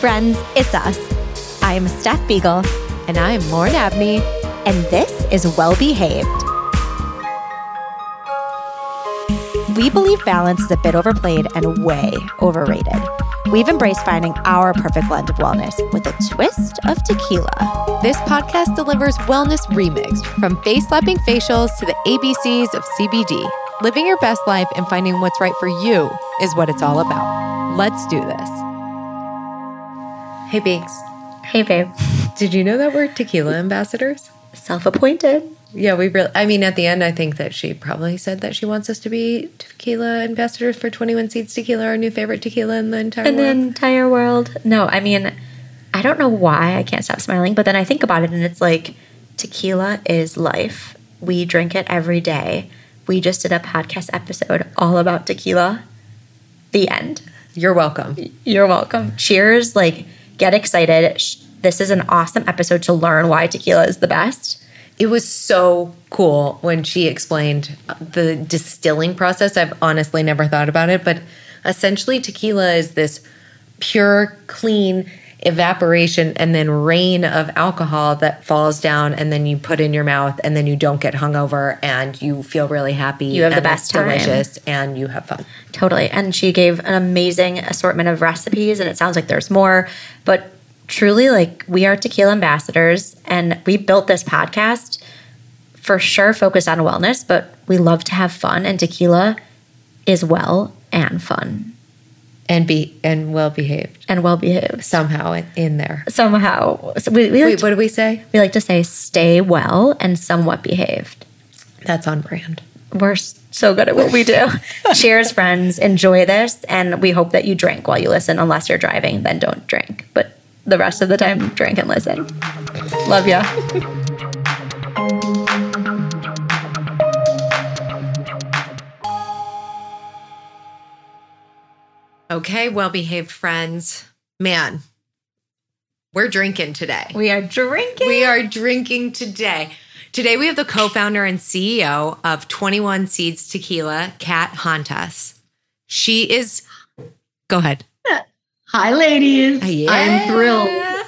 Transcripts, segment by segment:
friends, it's us. I am Steph Beagle, And I'm Lauren Abney. and this is Well Behaved. We believe balance is a bit overplayed and way overrated. We've embraced finding our perfect blend of wellness with a twist of tequila. This podcast delivers wellness remixed from face slapping facials to the ABCs of CBD. Living your best life and finding what's right for you is what it's all about. Let's do this. Hey, Binks. Hey, babe. Did you know that we're tequila ambassadors? Self appointed. Yeah, we really, I mean, at the end, I think that she probably said that she wants us to be tequila ambassadors for 21 Seeds Tequila, our new favorite tequila in the entire in the entire world. No, I mean, I don't know why I can't stop smiling, but then I think about it and it's like tequila is life. We drink it every day. We just did a podcast episode all about tequila. The end. You're welcome. You're welcome. Cheers. Like, get excited. This is an awesome episode to learn why tequila is the best. It was so cool when she explained uh, the distilling process. I've honestly never thought about it, but essentially, tequila is this pure, clean evaporation and then rain of alcohol that falls down, and then you put in your mouth, and then you don't get hungover, and you feel really happy. You have the best time. delicious, and you have fun. Totally. And she gave an amazing assortment of recipes, and it sounds like there's more. But truly, like, we are tequila ambassadors, and we built this podcast for sure focused on wellness, but we love to have fun, and tequila is well and fun And be and well behaved and well behaved. somehow in- in there. Somehow, so we, we, like Wait, to, what do we say? we like to say stay well and somewhat behaved. That's on brand. We're so good at what we do. Cheers, friends. Enjoy this. And we hope that you drink while you listen. Unless you're driving, then don't drink. But the rest of the time, drink and listen. Love ya. Okay, well behaved friends. Man, we're drinking today. We are drinking. We are drinking today. Today we have the co-founder and CEO of 21 Seeds Tequila, Kat Hantas. She is go ahead. Hi, ladies. Yeah. I am thrilled,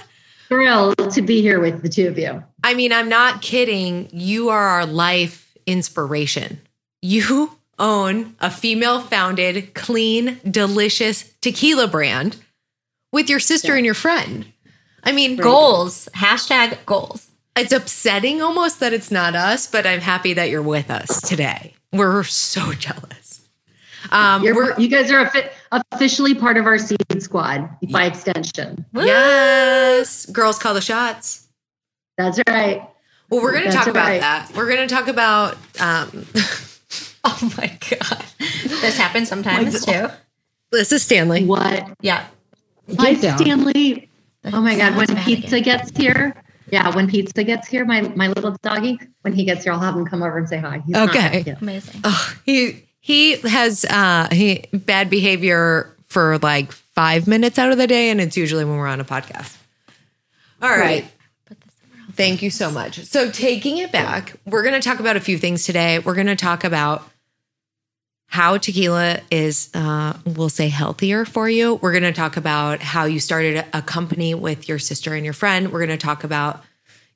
thrilled to be here with the two of you. I mean, I'm not kidding. You are our life inspiration. You own a female founded, clean, delicious tequila brand with your sister and your friend. I mean, goals. Hashtag goals. it's upsetting almost that it's not us, but I'm happy that you're with us today. We're so jealous. Um, you guys are offi- officially part of our seed squad by extension. yes, girls call the shots. That's right. Well, we're going to talk about right. that. We're going to talk about. Um, oh my god, This happens sometimes too. this is Stanley. What? Yeah. Hi, Stanley. Oh my God. When pizza again. gets here, yeah, when pizza gets here, my, my little doggy, when he gets here, I'll have him come over and say hi. He's Okay. Amazing. Oh, he he has uh, he bad behavior for like five minutes out of the day, and it's usually when we're on a podcast. All right. Thank you so much. So, taking it back, we're going to talk about a few things today. We're going to talk about how tequila is, uh, we'll say, healthier for you. We're going to talk about how you started a company with your sister and your friend. We're going to talk about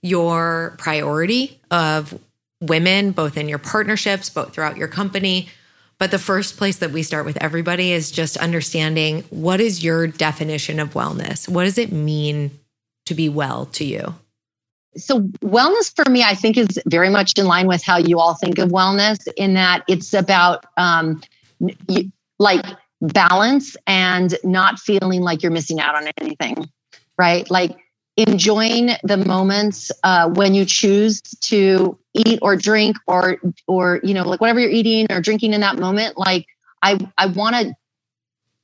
your priority of women, both in your partnerships, both throughout your company. But the first place that we start with everybody is just understanding what is your definition of wellness? What does it mean to be well to you? So wellness for me i think is very much in line with how you all think of wellness in that it's about um, like balance and not feeling like you're missing out on anything right? Like enjoying the moments uh, when you choose to eat or drink or or you know like whatever you're eating or drinking in that moment like i i want to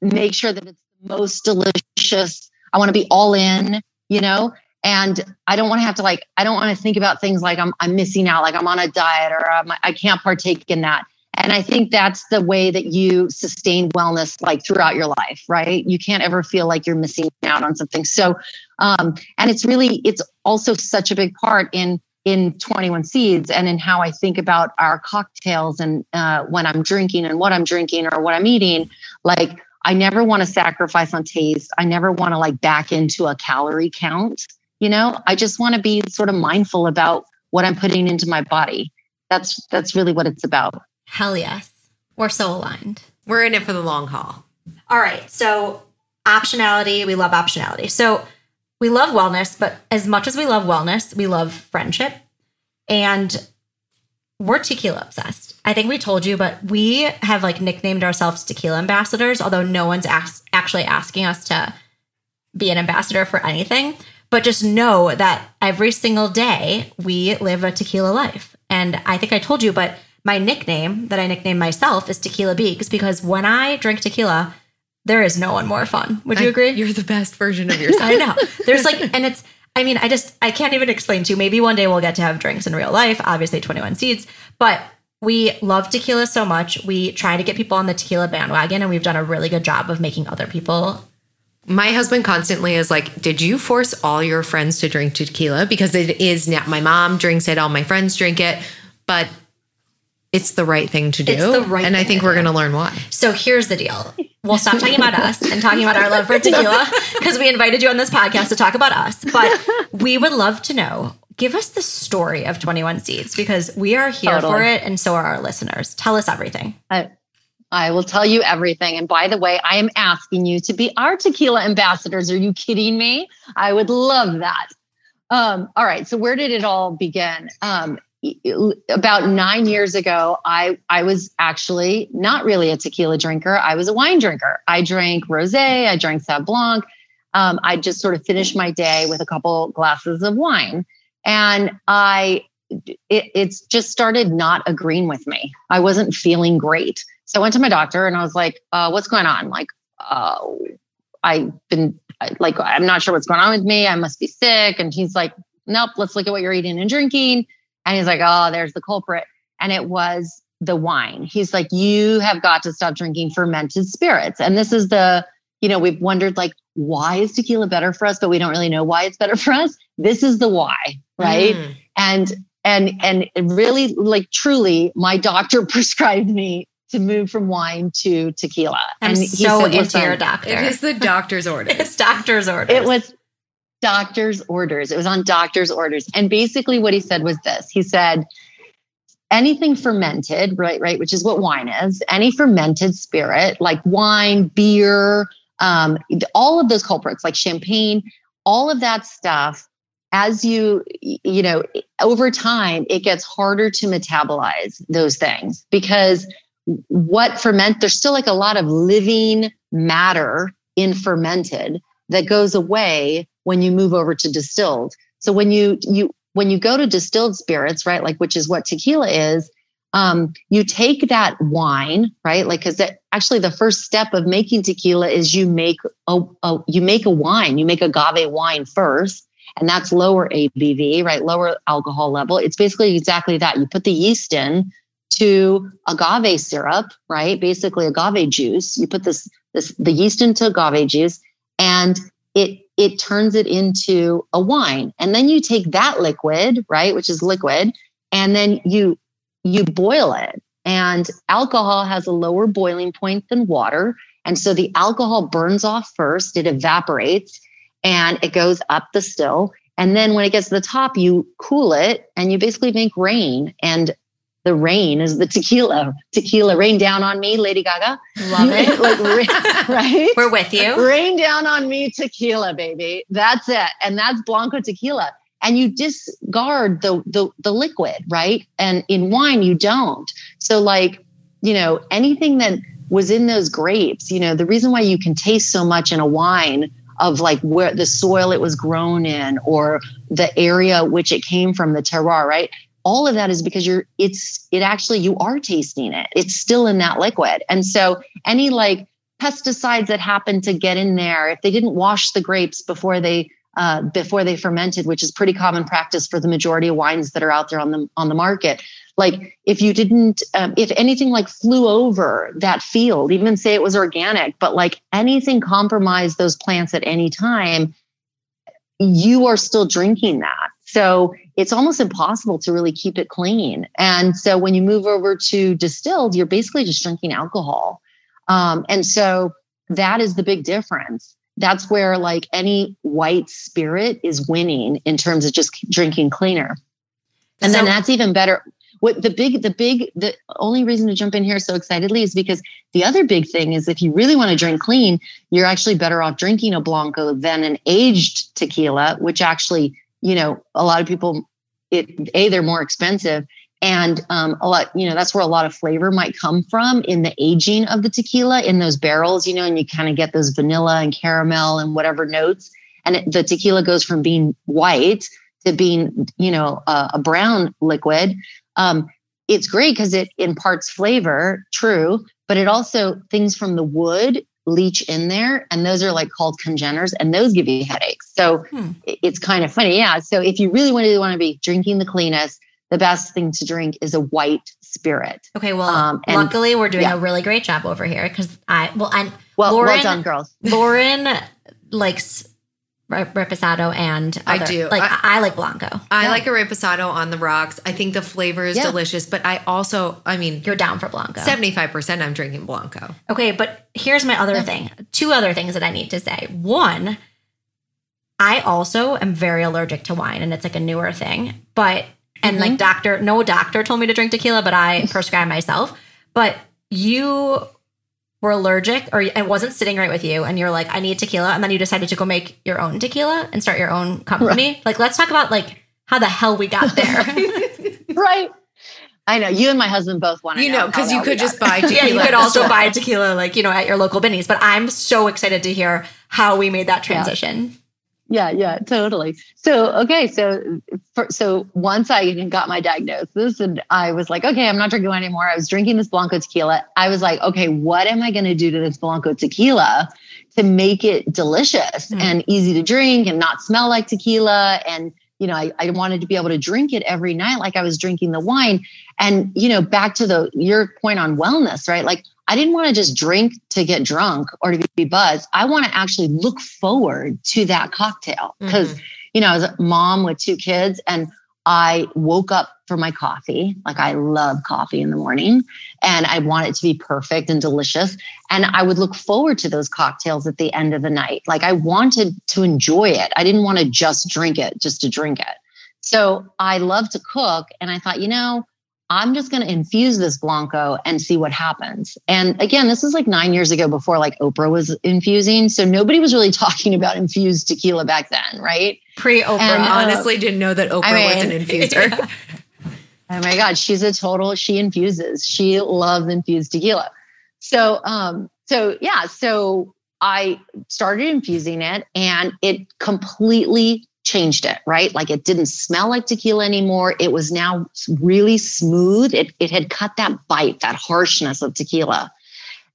make sure that it's the most delicious. I want to be all in you know and I don't want to have to like I don't want to think about things like I'm I'm missing out, like I'm on a diet or I'm, I can't partake in that. And I think that's the way that you sustain wellness like throughout your life, right? You can't ever feel like you're missing out on something. So, um, and it's really it's also such a big part in in 21 seeds and in how I think about our cocktails and uh, when I'm drinking and what I'm drinking or what I'm eating. Like I never want to sacrifice on taste. I never want to like back into a calorie count. You know, I just want to be sort of mindful about what I'm putting into my body. That's that's really what it's about. Hell yes. We're so aligned. We're in it for the long haul. All right. So, optionality, we love optionality. So, we love wellness, but as much as we love wellness, we love friendship. And we're tequila obsessed. I think we told you, but we have like nicknamed ourselves tequila ambassadors, although no one's ask, actually asking us to be an ambassador for anything. But just know that every single day we live a tequila life. And I think I told you, but my nickname that I nicknamed myself is Tequila Beaks because when I drink tequila, there is no one more fun. Would you agree? You're the best version of yourself. I know. There's like, and it's, I mean, I just, I can't even explain to you. Maybe one day we'll get to have drinks in real life, obviously 21 Seeds, but we love tequila so much. We try to get people on the tequila bandwagon, and we've done a really good job of making other people. My husband constantly is like, Did you force all your friends to drink tequila? Because it is now, my mom drinks it, all my friends drink it, but it's the right thing to do. It's the right and I think to we're going to learn why. So here's the deal. We'll stop talking about us and talking about our love for tequila because we invited you on this podcast to talk about us. But we would love to know give us the story of 21 Seeds because we are here Totally. for it and so are our listeners. Tell us everything. I, I will tell you everything. And by the way, I am asking you to be our tequila ambassadors. Are you kidding me? I would love that. Um, all right. So where did it all begin? Um, about nine years ago, I I was actually not really a tequila drinker. I was a wine drinker. I drank rosé. I drank Sauv Blanc. Um, I just sort of finished my day with a couple glasses of wine, and I it, it's just started not agreeing with me. I wasn't feeling great. So I went to my doctor and I was like, uh, what's going on? Like, uh, I've been like, I'm not sure what's going on with me. I must be sick. And he's like, nope, let's look at what you're eating and drinking. And he's like, oh, there's the culprit. And it was the wine. He's like, you have got to stop drinking fermented spirits. And this is the, you know, we've wondered like, why is tequila better for us? But we don't really know why it's better for us. This is the why, right? Mm. and and and really like truly my doctor prescribed me to move from wine to tequila I'm and he so said, into your doctor. It is the doctor's order. it's doctor's orders. it was doctor's orders it was on doctor's orders and basically what he said was this he said anything fermented right right which is what wine is any fermented spirit like wine beer um, all of those culprits like champagne all of that stuff as you you know over time it gets harder to metabolize those things because what ferment there's still like a lot of living matter in fermented that goes away when you move over to distilled so when you you when you go to distilled spirits right like which is what tequila is um, you take that wine right like because actually the first step of making tequila is you make a, a you make a wine you make agave wine first and that's lower ABV, right? Lower alcohol level. It's basically exactly that. You put the yeast in to agave syrup, right? Basically agave juice. You put this this the yeast into agave juice and it it turns it into a wine. And then you take that liquid, right, which is liquid, and then you you boil it. And alcohol has a lower boiling point than water, and so the alcohol burns off first, it evaporates and it goes up the still. And then when it gets to the top, you cool it and you basically make rain. And the rain is the tequila. Tequila rain down on me, Lady Gaga. Love it. like, rain, right? We're with you. Rain down on me, tequila, baby. That's it. And that's Blanco tequila. And you discard the, the the liquid, right? And in wine, you don't. So, like, you know, anything that was in those grapes, you know, the reason why you can taste so much in a wine of like where the soil it was grown in or the area which it came from, the terroir, right? All of that is because you're it's it actually you are tasting it. It's still in that liquid. And so any like pesticides that happen to get in there, if they didn't wash the grapes before they uh, before they fermented, which is pretty common practice for the majority of wines that are out there on the on the market. Like if you didn't, um, if anything like flew over that field, even say it was organic, but like anything compromised those plants at any time, you are still drinking that. So it's almost impossible to really keep it clean. And so when you move over to distilled, you're basically just drinking alcohol. Um, and so that is the big difference. That's where like any white spirit is winning in terms of just drinking cleaner. And so, then that's even better. What the big, the big, the only reason to jump in here so excitedly is because the other big thing is if you really want to drink clean, you're actually better off drinking a Blanco than an aged tequila, which actually, you know, a lot of people, it, A, they're more expensive and um, a lot you know that's where a lot of flavor might come from in the aging of the tequila in those barrels you know and you kind of get those vanilla and caramel and whatever notes. And it, the tequila goes from being white to being you know a, a brown liquid. Um, it's great because it imparts flavor true but it also things from the wood leach in there and those are like called congeners and those give you headaches so hmm. it's kind of funny yeah so if you really want to want to be drinking the cleanest the best thing to drink is a white spirit. Okay, well, um, and, luckily we're doing yeah. a really great job over here because I well, and well, Lauren, well done, girls. Lauren likes reposado and other, I do. Like I, I like blanco. I yeah. like a reposado on the rocks. I think the flavor is yeah. delicious, but I also, I mean, you're down for blanco. Seventy five percent, I'm drinking blanco. Okay, but here's my other thing. Two other things that I need to say. One. I also am very allergic to wine and it's like a newer thing. But and mm-hmm. like doctor, no doctor told me to drink tequila, but I prescribe myself. But you were allergic or it wasn't sitting right with you and you're like, I need tequila. And then you decided to go make your own tequila and start your own company. Right. Like, let's talk about like how the hell we got there. right. I know you and my husband both want to. You know, because you could just buy tequila. yeah, you could also buy tequila, like you know, at your local Binny's. But I'm so excited to hear how we made that transition. Yeah yeah yeah totally. So okay so for, so once i got my diagnosis and i was like okay i'm not drinking anymore. I was drinking this blanco tequila. I was like okay what am i going to do to this blanco tequila to make it delicious mm. and easy to drink and not smell like tequila? And you know I, I wanted to be able to drink it every night like i was drinking the wine. And you know back to the your point on wellness right? Like I didn't want to just drink to get drunk or to be buzzed. I want to actually look forward to that cocktail because, mm-hmm. you know, I was a mom with two kids and I woke up for my coffee. Like I love coffee in the morning and I want it to be perfect and delicious. And I would look forward to those cocktails at the end of the night. Like I wanted to enjoy it. I didn't want to just drink it just to drink it. So I love to cook. And I thought, you know, I'm just going to infuse this Blanco and see what happens. And again, this is like nine years ago before like Oprah was infusing. So nobody was really talking about infused tequila back then, right? Pre Oprah. Uh, honestly didn't know that Oprah I mean, was an infuser. Oh my God. She's a total, she infuses. She loves infused tequila. So, um, so yeah, so I started infusing it and it completely changed it, right? Like it didn't smell like tequila anymore. It was now really smooth. It, it had cut that bite, that harshness of tequila.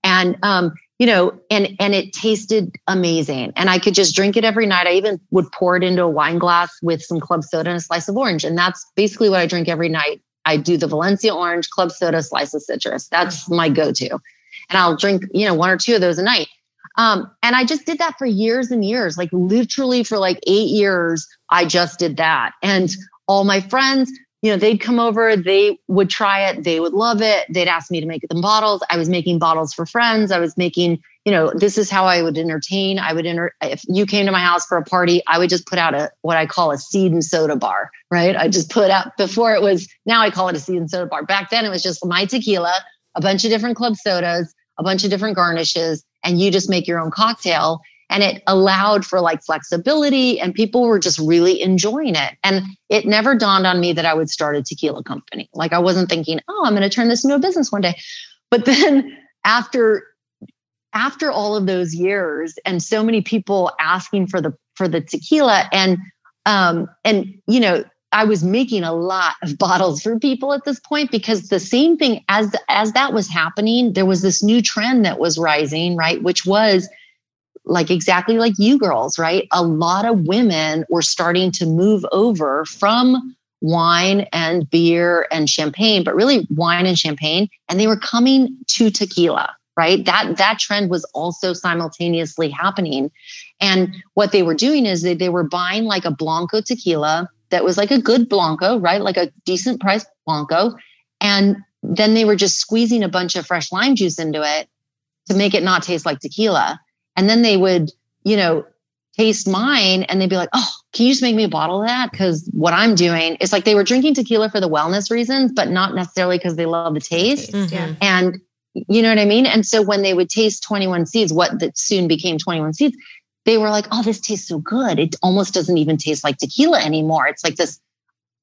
And, um, you know, and, and it tasted amazing. And I could just drink it every night. I even would pour it into a wine glass with some club soda and a slice of orange. And that's basically what I drink every night. I do the Valencia orange, club soda, slice of citrus. That's my go to. And I'll drink, you know, one or two of those a night. Um, and I just did that for years and years, like literally for like eight years, I just did that. And all my friends, you know, they'd come over, they would try it, they would love it. They'd ask me to make them bottles. I was making bottles for friends. I was making, you know, this is how I would entertain. I would enter if you came to my house for a party, I would just put out a what I call a seed and soda bar, right? I just put out before it was now I call it a seed and soda bar. Back then it was just my tequila, a bunch of different club sodas, a bunch of different garnishes, and you just make your own cocktail. And it allowed for like flexibility, and people were just really enjoying it. And it never dawned on me that I would start a tequila company. Like I wasn't thinking, oh, I'm going to turn this into a business one day. But then after after all of those years and so many people asking for the for the tequila and um and you know I was making a lot of bottles for people at this point because the same thing as as that was happening, there was this new trend that was rising, right? Which was like exactly like you girls, right? A lot of women were starting to move over from wine and beer and champagne, but really wine and champagne, and they were coming to tequila, right? That that trend was also simultaneously happening. And what they were doing is they, they were buying like a Blanco tequila that was like a good Blanco, right? Like a decent price Blanco. And then they were just squeezing a bunch of fresh lime juice into it to make it not taste like tequila. And then they would, you know, taste mine and they'd be like, oh, can you just make me a bottle of that? Because what I'm doing is like they were drinking tequila for the wellness reasons, but not necessarily because they love the taste. Taste, yeah. Mm-hmm. And you know what I mean? And so when they would taste 21 seeds, what that soon became 21 seeds, they were like, oh, this tastes so good. It almost doesn't even taste like tequila anymore. It's like this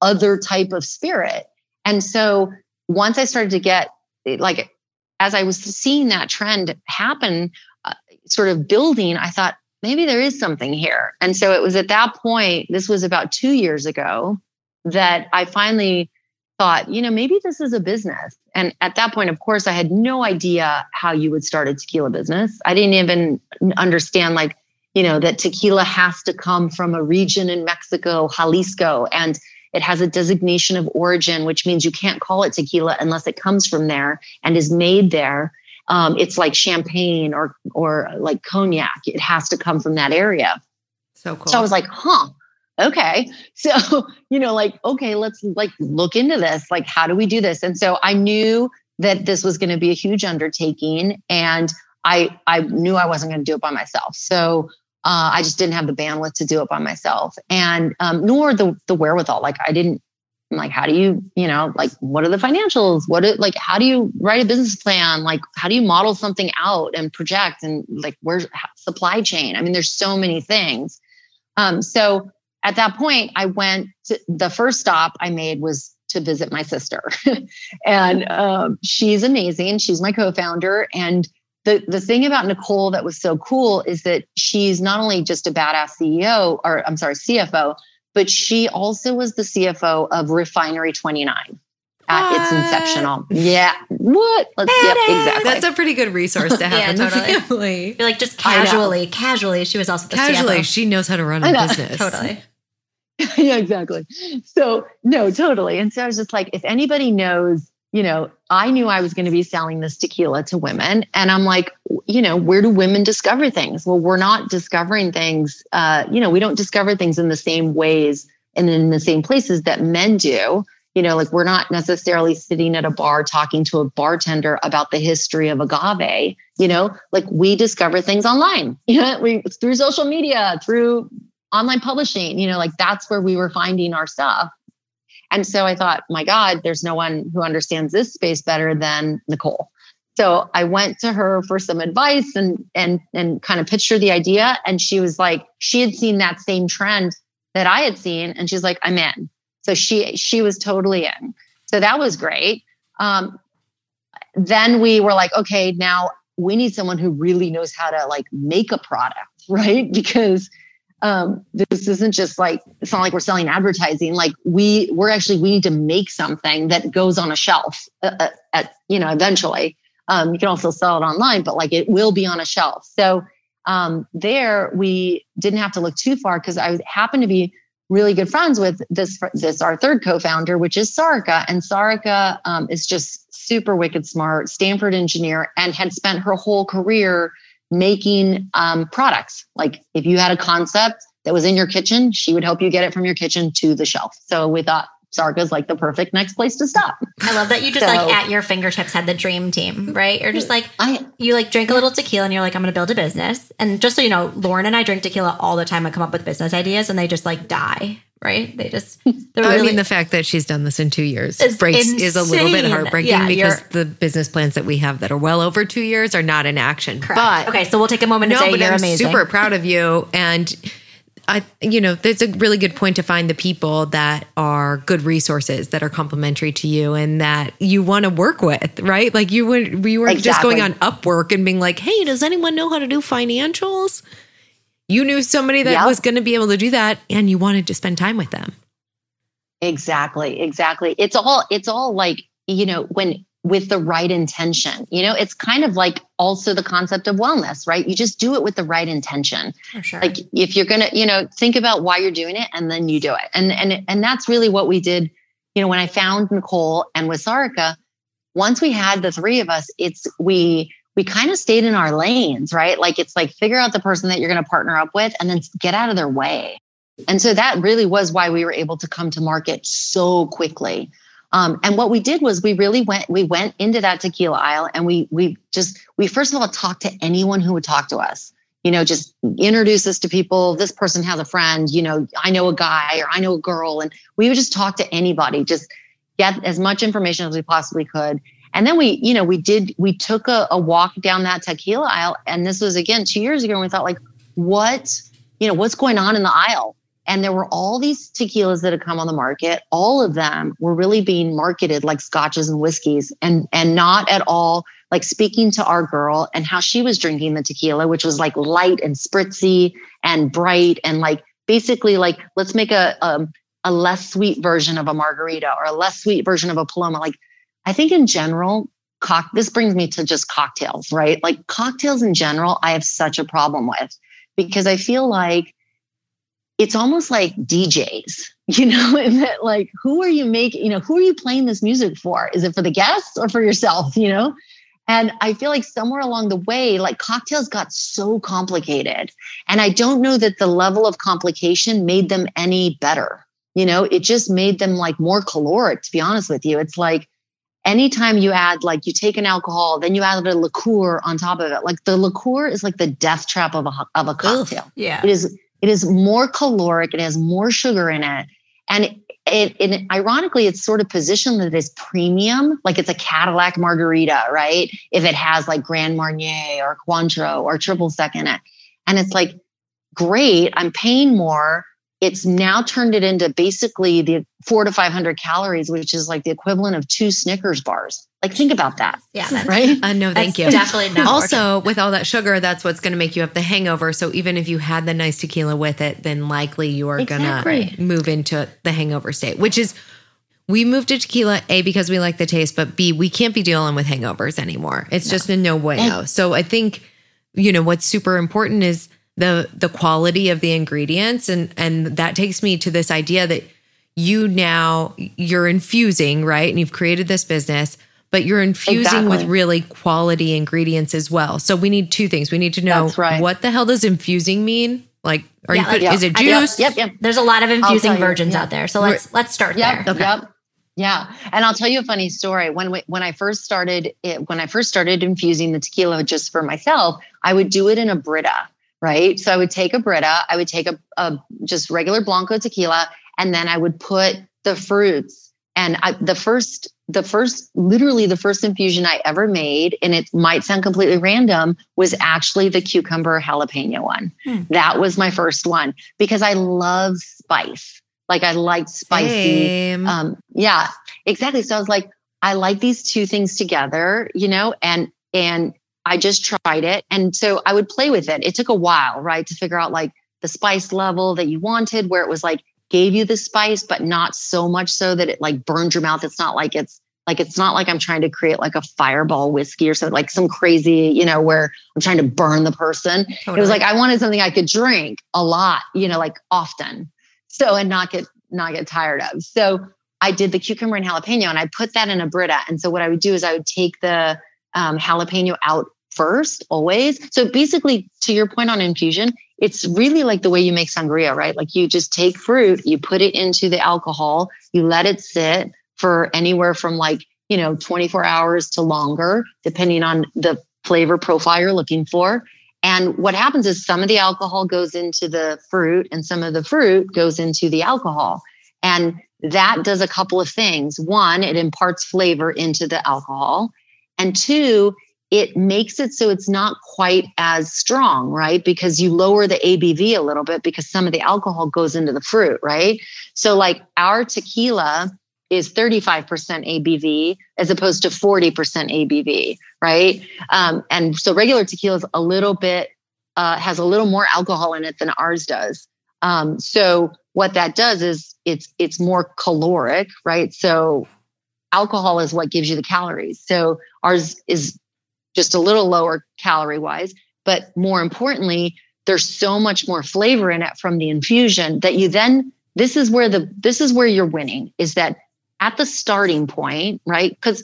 other type of spirit. And so once I started to get like, as I was seeing that trend happen, uh, sort of building, I thought, maybe there is something here. And so it was at that point, this was about two years ago, that I finally thought, you know, maybe this is a business. And at that point, of course, I had no idea how you would start a tequila business. I didn't even understand, like, you know, that tequila has to come from a region in Mexico, Jalisco, and it has a designation of origin, which means you can't call it tequila unless it comes from there and is made there. Um, it's like champagne or or like cognac. It has to come from that area. So cool. So I was like, huh, okay. So, you know, like, okay, let's like look into this. Like, how do we do this? And so I knew that this was going to be a huge undertaking. And I I knew I wasn't going to do it by myself. So uh, I just didn't have the bandwidth to do it by myself, and um, nor the the wherewithal. Like I didn't I'm like, how do you, you know, like, what are the financials? What, it, like, how do you write a business plan? Like, how do you model something out and project and like, where's supply chain? I mean, there's so many things. Um, so at that point, I went to the first stop I made was to visit my sister, and um, she's amazing. She's my co-founder, and the the thing about Nicole that was so cool is that she's not only just a badass CEO or I'm sorry CFO, but she also was the CFO of Refinery 29 at what? its inception. Yeah. What? Let's yep, exactly. That's a pretty good resource to have yeah, in totally. the family. You're like just casually, casually, she was also the casually. CFO. She knows how to run a business. totally. yeah, exactly. So no, totally. And so I was just like, if anybody knows you know, I knew I was going to be selling this tequila to women. And I'm like, you know, where do women discover things? Well, we're not discovering things, uh, you know, we don't discover things in the same ways and in the same places that men do. You know, like we're not necessarily sitting at a bar talking to a bartender about the history of agave. You know, like we discover things online. You know, we through social media, through online publishing. You know, like that's where we were finding our stuff. And so I thought, my God, there's no one who understands this space better than Nicole. So I went to her for some advice and and and kind of pitched her the idea. And she was like, she had seen that same trend that I had seen, and she's like, I'm in. So she she was totally in. So that was great. Um, then we were like, okay, now we need someone who really knows how to like make a product, right? Because um, this isn't just like it's not like we're selling advertising. Like we we're actually we need to make something that goes on a shelf uh, uh, at you know eventually. Um, you can also sell it online but like it will be on a shelf. So um, there we didn't have to look too far because i happened to be really good friends with this this our third co-founder which is sarika. And sarika um, is just super wicked smart stanford engineer and had spent her whole career making um, products. Like if you had a concept that was in your kitchen, she would help you get it from your kitchen to the shelf. So we thought Sarika's like the perfect next place to stop. I love that you just so, like at your fingertips had the dream team, right? You're just like I, you like drink a little tequila and you're like I'm going to build a business. And just so you know, Lauren and I drink tequila all the time and come up with business ideas and they just like die right? They just. I mean, the fact that she's done this in two years breaks insane. is a little bit heartbreaking yeah, because the business plans that we have that are well over two years are not in action. Correct. But okay, so we'll take a moment no, to say but you're I'm amazing. Super proud of you and. I, you know, it's a really good point to find the people that are good resources that are complementary to you and that you want to work with, right? Like you would, we were exactly. just going on Upwork and being like, "Hey, does anyone know how to do financials?" You knew somebody that yep. was going to be able to do that and you wanted to spend time with them. Exactly, exactly. It's all it's all like, you know, when with the right intention. You know, it's kind of like also the concept of wellness, right? You just do it with the right intention. For sure. Like if you're going to, you know, think about why you're doing it and then you do it. And and and that's really what we did, you know, when I found Nicole and with Sarika, once we had the three of us, it's we we kind of stayed in our lanes, right? Like it's like figure out the person that you're going to partner up with and then get out of their way. And so that really was why we were able to come to market so quickly. Um, and what we did was we really went we went into that tequila aisle and we we just we first of all talked to anyone who would talk to us. you know, just introduce us to people. This person has a friend, you know, I know a guy or I know a girl. And we would just talk to anybody, just get as much information as we possibly could. And then we, you know, we did, we took a, a walk down that tequila aisle. And this was again two years ago. And we thought, like, what, you know, what's going on in the aisle? And there were all these tequilas that had come on the market. All of them were really being marketed like scotches and whiskeys and, and not at all like speaking to our girl and how she was drinking the tequila, which was like light and spritzy and bright and like basically like, let's make a, a, a less sweet version of a margarita or a less sweet version of a paloma. Like, I think in general, this brings me to just cocktails, right? Like cocktails in general, I have such a problem with because I feel like it's almost like DJs, you know, that like, who are you making, you know, who are you playing this music for? Is it for the guests or for yourself, you know? And I feel like somewhere along the way, like cocktails got so complicated. And I don't know that the level of complication made them any better. You know, it just made them like more caloric, to be honest with you. It's like anytime you add, like, you take an alcohol, then you add a liqueur on top of it. Like the liqueur is like the death trap of a, of a cocktail. Ugh, yeah. It is it is more caloric. It has more sugar in it. And it, it, ironically, it's sort of positioned that it's premium, like it's a Cadillac margarita, right? If it has like Grand Marnier or Cointreau or triple sec in it. And it's like, great, I'm paying more, it's now turned it into basically the four to 500 calories, which is like the equivalent of two Snickers bars. Like, think about that. Yeah. Right. Uh, no, thank you. Definitely not. Also, with all that sugar, that's what's going to make you have the hangover. So even if you had the nice tequila with it, then likely you are Exactly. going to move into the hangover state, which is we moved to tequila A because we like the taste, but B, we can't be dealing with hangovers anymore. It's just a no bueno. So I think, you know, what's super important is the the quality of the ingredients and and that takes me to this idea that you now you're infusing, right? And you've created this business, but you're infusing with really quality ingredients as well. So we need two things. We need to know right. what the hell does infusing mean? Like are Yeah, you like- put, is it juice? Yep. Yep. There's a lot of infusing tell you, virgins yeah. out there. So let's let's start Yep. there. Yep. Yeah. And I'll tell you a funny story. When we, when I first started it, when I first started infusing the tequila just for myself, I would do it in a Brita, right? So I would take a Brita, I would take a, a just regular Blanco tequila, and then I would put the fruits. And I, the first, the first, literally the first infusion I ever made, and it might sound completely random, was actually the cucumber jalapeno one. Hmm. That was my first one because I love spice. Like I like spicy. Um, yeah, exactly. So I was like, I like these two things together, you know, and and I just tried it. And so I would play with it. It took a while, right, to figure out like the spice level that you wanted, where it was like gave you the spice, but not so much so that it like burned your mouth. It's not like it's like it's not like I'm trying to create like a fireball whiskey or something like some crazy, you know, where I'm trying to burn the person. It was like I wanted something I could drink a lot, you know, like often. So and not get not get tired of. So I did the cucumber and jalapeno and I put that in a Brita. And so what I would do is I would take the um, jalapeno out first, always. So basically, to your point on infusion, it's really like the way you make sangria, right? Like you just take fruit, you put it into the alcohol, you let it sit for anywhere from like, you know, 24 hours to longer, depending on the flavor profile you're looking for. And what happens is some of the alcohol goes into the fruit and some of the fruit goes into the alcohol. And that does a couple of things. One, it imparts flavor into the alcohol. And two, it makes it so it's not quite as strong, right? Because you lower the ABV a little bit because some of the alcohol goes into the fruit, right? So, like our tequila is 35% ABV as opposed to 40% ABV, right? Um, and so regular tequila is a little bit, uh, has a little more alcohol in it than ours does. Um, so what that does is it's it's more caloric, right? So alcohol is what gives you the calories. So ours is just a little lower calorie wise, but more importantly, there's so much more flavor in it from the infusion that you then this is where the this is where you're winning is that at the starting point, right? Because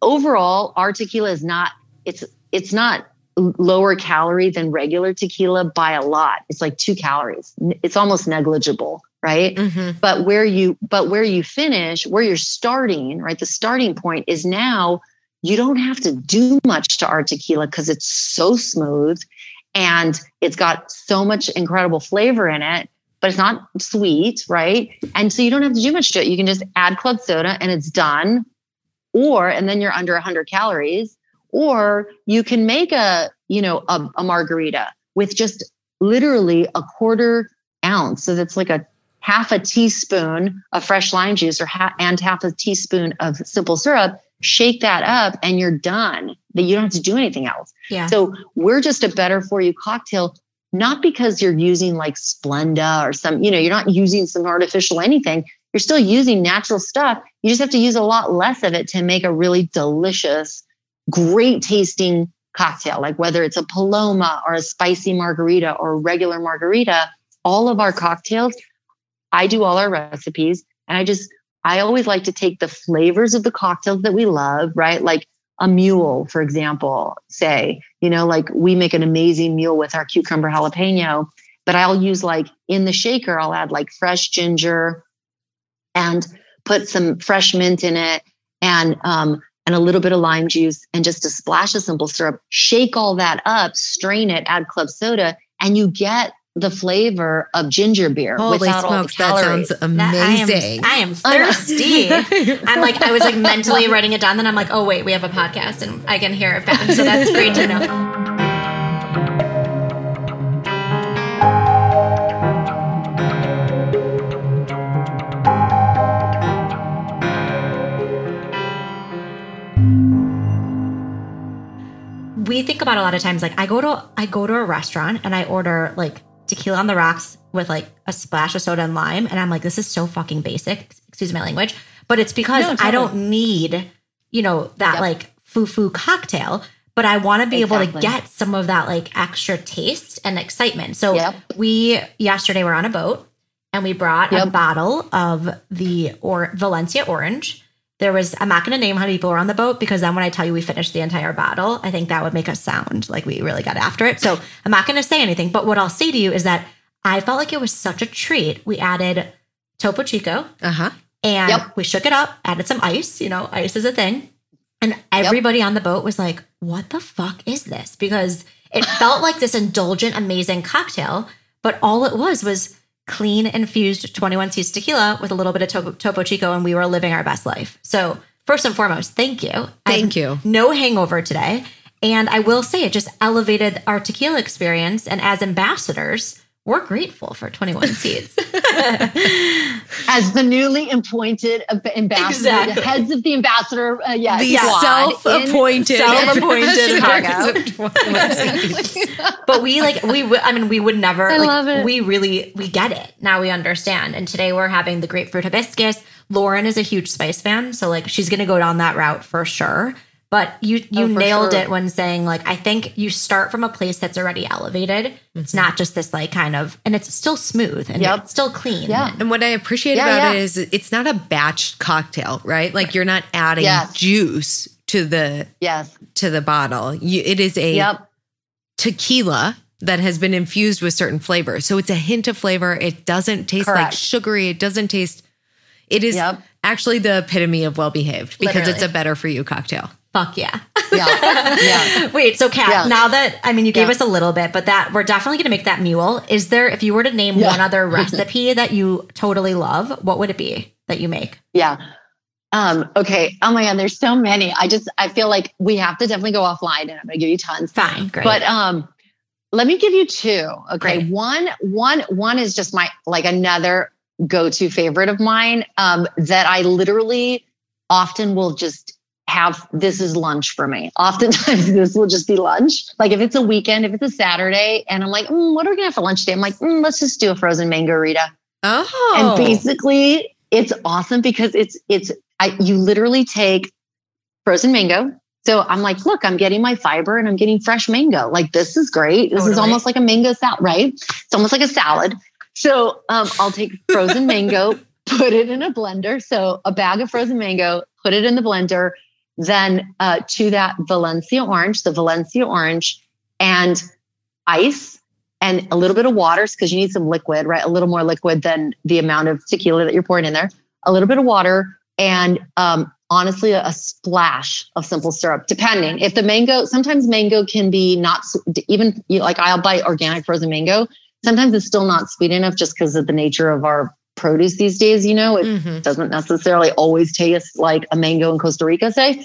overall, our tequila is not it's it's not lower calorie than regular tequila by a lot. It's like two calories. It's almost negligible, right? Mhm. But where you but where you finish, where you're starting, right? The starting point is now you don't have to do much to our tequila because it's so smooth and it's got so much incredible flavor in it, but it's not sweet, right? And so you don't have to do much to it. You can just add club soda and it's done. Or, and then you're under 100 calories. Or you can make a, you know, a, a margarita with just literally a quarter ounce. So that's like a half a teaspoon of fresh lime juice or ha- and half a teaspoon of simple syrup shake that up and you're done that you don't have to do anything else. Yeah. so we're just a better for you cocktail not because you're using like splenda or some you know you're not using some artificial anything. You're still using natural stuff. You just have to use a lot less of it to make a really delicious great tasting cocktail like whether it's a paloma or a spicy margarita or a regular margarita. All of our cocktails i do all our recipes and i just I always like to take the flavors of the cocktails that we love, right? Like a mule, for example, say, you know, like we make an amazing mule with our cucumber jalapeno, but I'll use like in the shaker, I'll add like fresh ginger and put some fresh mint in it and, um, and a little bit of lime juice and just a splash of simple syrup. Shake all that up, strain it, add club soda, and you get the flavor of ginger beer Holy without all the smokes, that calories. sounds That- amazing. I am, I am thirsty. I'm like, I was like mentally writing it down. Then I'm like, oh wait, we have a podcast and I can hear it back. So that's great to know. We think about a lot of times like I go to I go to a restaurant and I order like tequila on the rocks with like a splash of soda and lime and I'm like this is so fucking basic. Excuse my language. But it's because No, I don't need you know that Yep. like foo foo cocktail but I want to be able to get some of that like extra taste and excitement. So Yep. we yesterday were on a boat and we brought a bottle of the or Valencia orange there was i'm not going to name how many people were on the boat because then when i tell you we finished the entire bottle i think that would make us sound like we really got after it. So i'm not going to say anything but what i'll say to you is that i felt like it was such a treat. We added topo chico. Uh huh. and Yep. we shook it up added some ice you know ice is a thing. And everybody on the boat was like what the fuck is this? Because it felt like this indulgent amazing cocktail but all it was was clean infused 21 Seeds tequila with a little bit of topo, topo chico and we were living our best life. So first and foremost thank you. Thank you. no hangover today. And i will say it just elevated our tequila experience. And as ambassadors we're grateful for 21 seeds. As the newly appointed ambassador, Exactly. the heads of the ambassador, uh, yeah, The squad self-appointed, Self-appointed Chicago. but we like we w- i mean we would never I like, love it. we really we get it. Now we understand. And today we're having the grapefruit hibiscus. Lauren is a huge spice fan so like she's gonna go down that route for sure but you you Oh, nailed sure. it when saying like i think you start from a place that's already elevated it's not just this like kind of and it's still smooth and Yep. it's still clean Yeah. And what I appreciate Yeah, about yeah. it is it's not a batched cocktail, right? Like you're not adding Yes. juice to the yes, to the bottle. You, it is a yep, tequila that has been infused with certain flavors. So it's a hint of flavor. It doesn't taste like sugary. It doesn't taste. It is Yep. actually the epitome of well behaved because Literally. it's a better for you cocktail. Fuck yeah yeah, yeah. Wait, so Kat, Yeah. now that I mean you gave Yeah. us a little bit, but that we're definitely gonna make that mule. Is there if you were to name one other recipe that you totally love, what would it be that you make? Yeah. Um, okay. Oh my God, there's so many. I just I feel like we have to definitely go offline and I'm gonna give you tons. Fine, great. But um let me give you two. Okay. Great. One, one, one is just my like another go-to favorite of mine. Um, that I literally often will just have this is lunch for me. Oftentimes this will just be lunch. Like if it's a weekend, if it's a Saturday, and I'm like, mm, what are we gonna have for lunch today? I'm like, mm, let's just do a frozen mango Rita. Oh, And basically, it's awesome because it's it's I you literally take frozen mango. So I'm like, look, I'm getting my fiber and I'm getting fresh mango. Like this is great. This is almost like a mango salad, right? It's almost like a salad. So um, I'll take frozen mango, put it in a blender. So a bag of frozen mango, put it in the blender. Then uh, to that Valencia orange, the Valencia orange, and ice and a little bit of water because you need some liquid, right? A little more liquid than the amount of tequila that you're pouring in there. A little bit of water and um, honestly a, splash of simple syrup, depending. If the mango, sometimes mango can be not even you know, like I'll buy organic frozen mango. Sometimes it's still not sweet enough just because of the nature of our produce these days. You know, it Mhm. doesn't necessarily always taste like a mango in Costa Rica, say.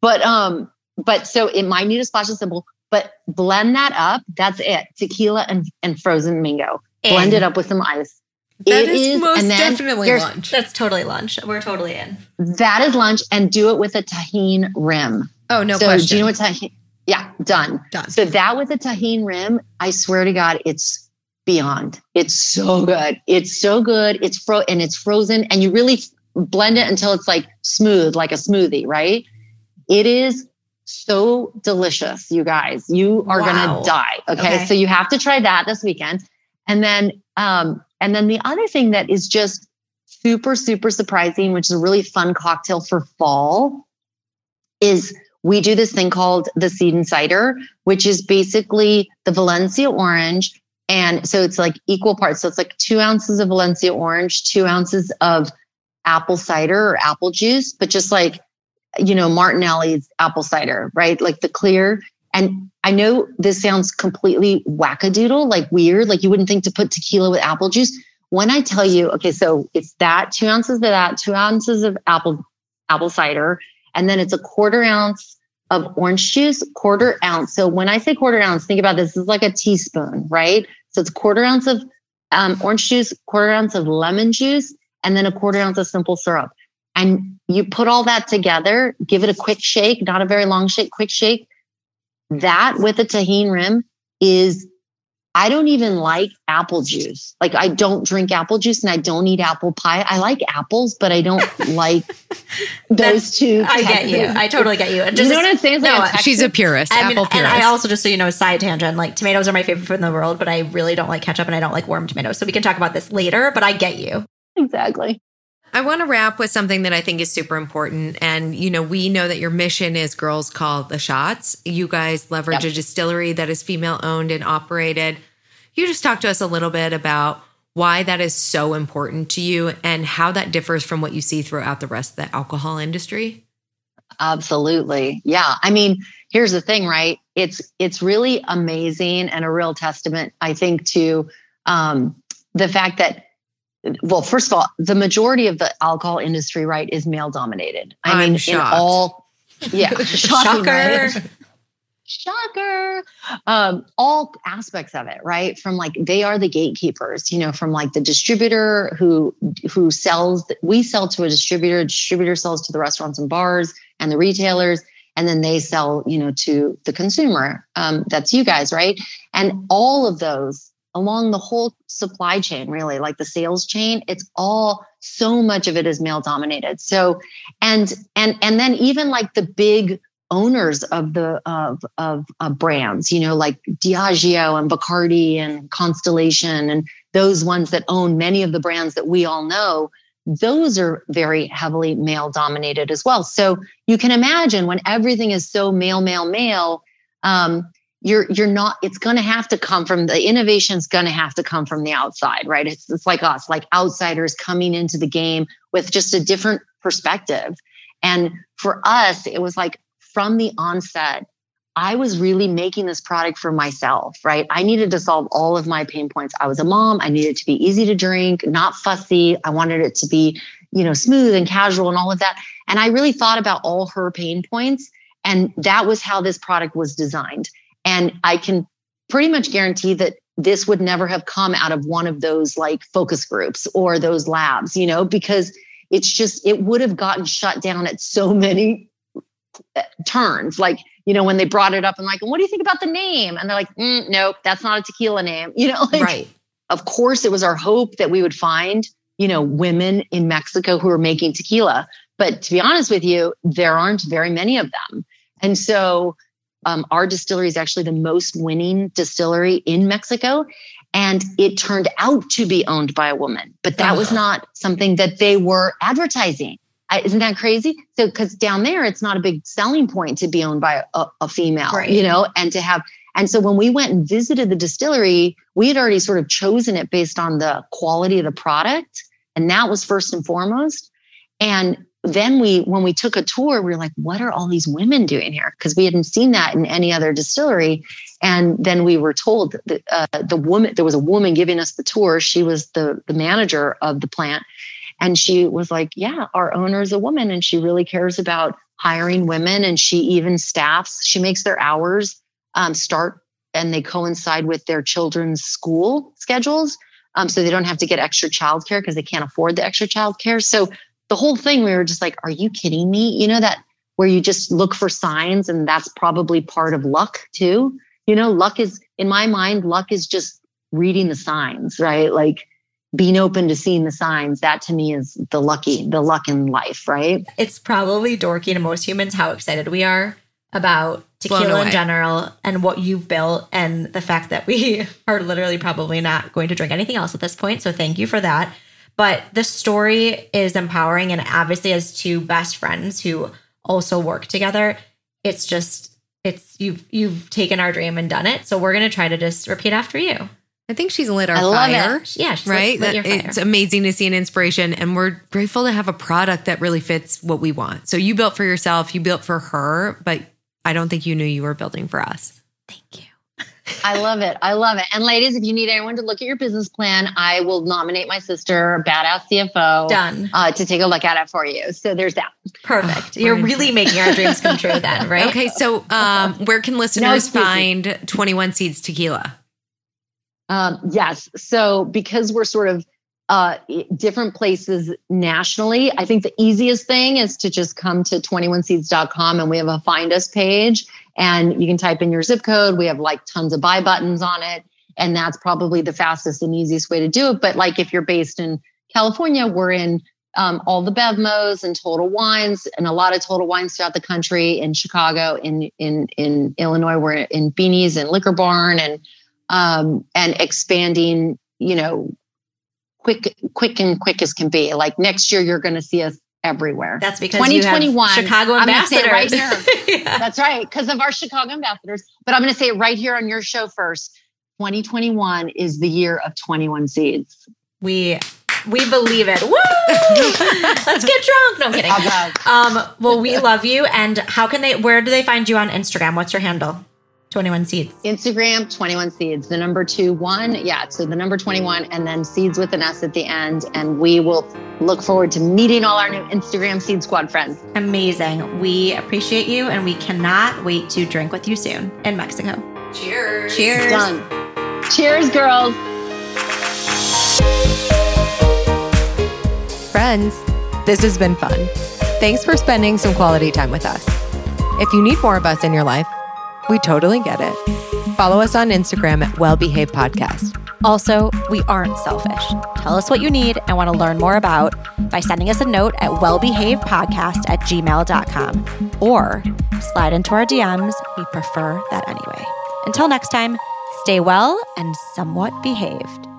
But um, but so it might need a splash of simple, but blend that up. That's it. Tequila and, and frozen mango. Blend it up with some ice. That It is most and then definitely lunch. That's totally lunch. We're totally in. That is lunch, and do it with a Tajín rim. Oh, no so question. do you know what Tajín? Yeah, done. Done. So that with a Tajín rim, I swear to God, it's beyond. It's so good. It's so good. It's fro and it's frozen, and you really blend it until it's like smooth, like a smoothie, right? It is so delicious, you guys. You are Wow. gonna die. Okay? Okay. so you have to try that this weekend, and then um, and then the other thing that is just super super surprising, which is a really fun cocktail for fall, is we do this thing called the seed and cider, which is basically the Valencia orange. And so it's like equal parts. So it's like two ounces of Valencia orange, two ounces of apple cider or apple juice, but just like, you know, Martinelli's apple cider, right? Like the clear. And I know this sounds completely wackadoodle, like weird, like you wouldn't think to put tequila with apple juice. When I tell you, okay, so it's that two ounces of that, two ounces of apple apple cider, and then it's a quarter ounce of orange juice, quarter ounce. So when I say quarter ounce, think about this, this is like a teaspoon, right? So it's quarter ounce of um, orange juice, quarter ounce of lemon juice, and then a quarter ounce of simple syrup. And you put all that together, give it a quick shake, not a very long shake, quick shake. That with a Tajín rim is, I don't even like apple juice. Like I don't drink apple juice and I don't eat apple pie. I like apples, but I don't like those two. I get you. I totally get you. And you know what I'm saying? Like No. She's a purist. I mean, apple and. I also just so you know, side tangent, like tomatoes are my favorite food in the world, but I really don't like ketchup and I don't like warm tomatoes. So we can talk about this later, but I get you. exactly. I want to wrap with something that I think is super important. And, you know, we know that your mission is Girls Call the Shots. You guys leverage Yep. a distillery that is female owned and operated. You just talk to us a little bit about why that is so important to you and how that differs from what you see throughout the rest of the alcohol industry. Absolutely. Yeah. I mean, here's the thing, right? It's it's really amazing and a real testament, I think, to um, the fact that well, first of all, the majority of the alcohol industry, right, is male dominated. I I'm mean, in all yeah, shocking? Shocker. shocker um all aspects of it right from like they are the gatekeepers you know from like the distributor who who sells we sell to a distributor distributor sells to the restaurants and bars and the retailers and then they sell you know to the consumer um that's you guys right and all of those along the whole supply chain really like the sales chain it's all so much of it is male dominated so and and and then even like the big owners of the of of brands, you know, like Diageo and Bacardi and Constellation and those ones that own many of the brands that we all know. Those are very heavily male dominated as well. So you can imagine when everything is so male, male, male, um, you're you're not. It's going to have to come from the innovation's going to have to come from the outside, right? It's it's like us, like outsiders coming into the game with just a different perspective. And for us, it was like from the onset, I was really making this product for myself, right? I needed to solve all of my pain points. I was a mom. I needed to be easy to drink, not fussy. I wanted it to be, you know, smooth and casual and all of that. And I really thought about all her pain points. And that was how this product was designed. And I can pretty much guarantee that this would never have come out of one of those like focus groups or those labs, you know, because it's just, it would have gotten shut down at so many turns. Like, you know, when they brought it up and like, what do you think about the name? And they're like, mm, nope, that's not a tequila name. You know, like, right. of course, it was our hope that we would find, you know, women in Mexico who are making tequila. But to be honest with you, there aren't very many of them. And so um, our distillery is actually the most winning distillery in Mexico. And it turned out to be owned by a woman, but that was not something that they were advertising. I, isn't that crazy? So, because down there, it's not a big selling point to be owned by a, a female, Right. you know, and to have. And so, when we went and visited the distillery, we had already sort of chosen it based on the quality of the product. And that was first and foremost. And then we, when we took a tour, we were like, what are all these women doing here? Because we hadn't seen that in any other distillery. And then we were told that uh, the woman, there was a woman giving us the tour. She was the, the manager of the plant. And she was like, yeah, our owner is a woman and she really cares about hiring women. And she even staffs, she makes their hours um, start and they coincide with their children's school schedules. Um, so they don't have to get extra childcare because they can't afford the extra childcare. So the whole thing, we were just like, are you kidding me? You know, that where you just look for signs and that's probably part of luck too. You know, luck is, in my mind, luck is just reading the signs, right? Like being open to seeing the signs. That to me is the lucky, the luck in life, right? It's probably dorky to most humans how excited we are about tequila in general and what you've built and the fact that we are literally probably not going to drink anything else at this point. So thank you for that. But the story is empowering and obviously as two best friends who also work together, it's just it's you've you've taken our dream and done it. So we're gonna try to just repeat after you. I think she's lit our I love fire. it. Yeah, she's right. lit- lit your fire. it's amazing to see an inspiration, and we're grateful to have a product that really fits what we want. So you built for yourself, you built for her, but I don't think you knew you were building for us. Thank you. I love it. I love it. And ladies, if you need anyone to look at your business plan, I will nominate my sister, badass CFO, Done. Uh, to take a look at it for you. So there's that. Perfect. You're really making our dreams come true then, right? Okay, so um, where can listeners speaking. find Twenty One Seeds Tequila? Um, yes. So because we're sort of uh, different places nationally, I think the easiest thing is to just come to 21seeds.com and we have a find us page and you can type in your zip code. We have like tons of buy buttons on it. And that's probably the fastest and easiest way to do it. But like if you're based in California, we're in um, all the Bevmos and Total Wines and a lot of Total Wines throughout the country. In Chicago, in in in Illinois, we're in Binny's and Liquor Barn, and um, and expanding. You know, quick, quick and quick as can be. Like next year, you're going to see us everywhere. That's because you have 2021 Chicago I'm say it ambassadors. right here. Yeah. That's right, because of our Chicago ambassadors. But I'm going to say it right here on your show first. 2021 is the year of 21 seeds. We we believe it. Woo! Let's get drunk. No I'm kidding. Um, well, we love you. And how can they? Where do they find you on Instagram? What's your handle? Twenty One Seeds. Instagram, 21 seeds, the number two, one. Yeah, so the number 21, and then seeds with an S at the end. And we will look forward to meeting all our new Instagram Seed Squad friends. Amazing. We appreciate you, and we cannot wait to drink with you soon in Mexico. Cheers. Cheers. Done. Cheers, girls. Friends, this has been fun. Thanks for spending some quality time with us. If you need more of us in your life, we totally get it. Follow us on Instagram at Well Behaved Podcast. Also, we aren't selfish. Tell us what you need and want to learn more about by sending us a note at wellbehavedpodcast at gmail.com or slide into our DMs. We prefer that anyway. Until next time, stay well and somewhat behaved.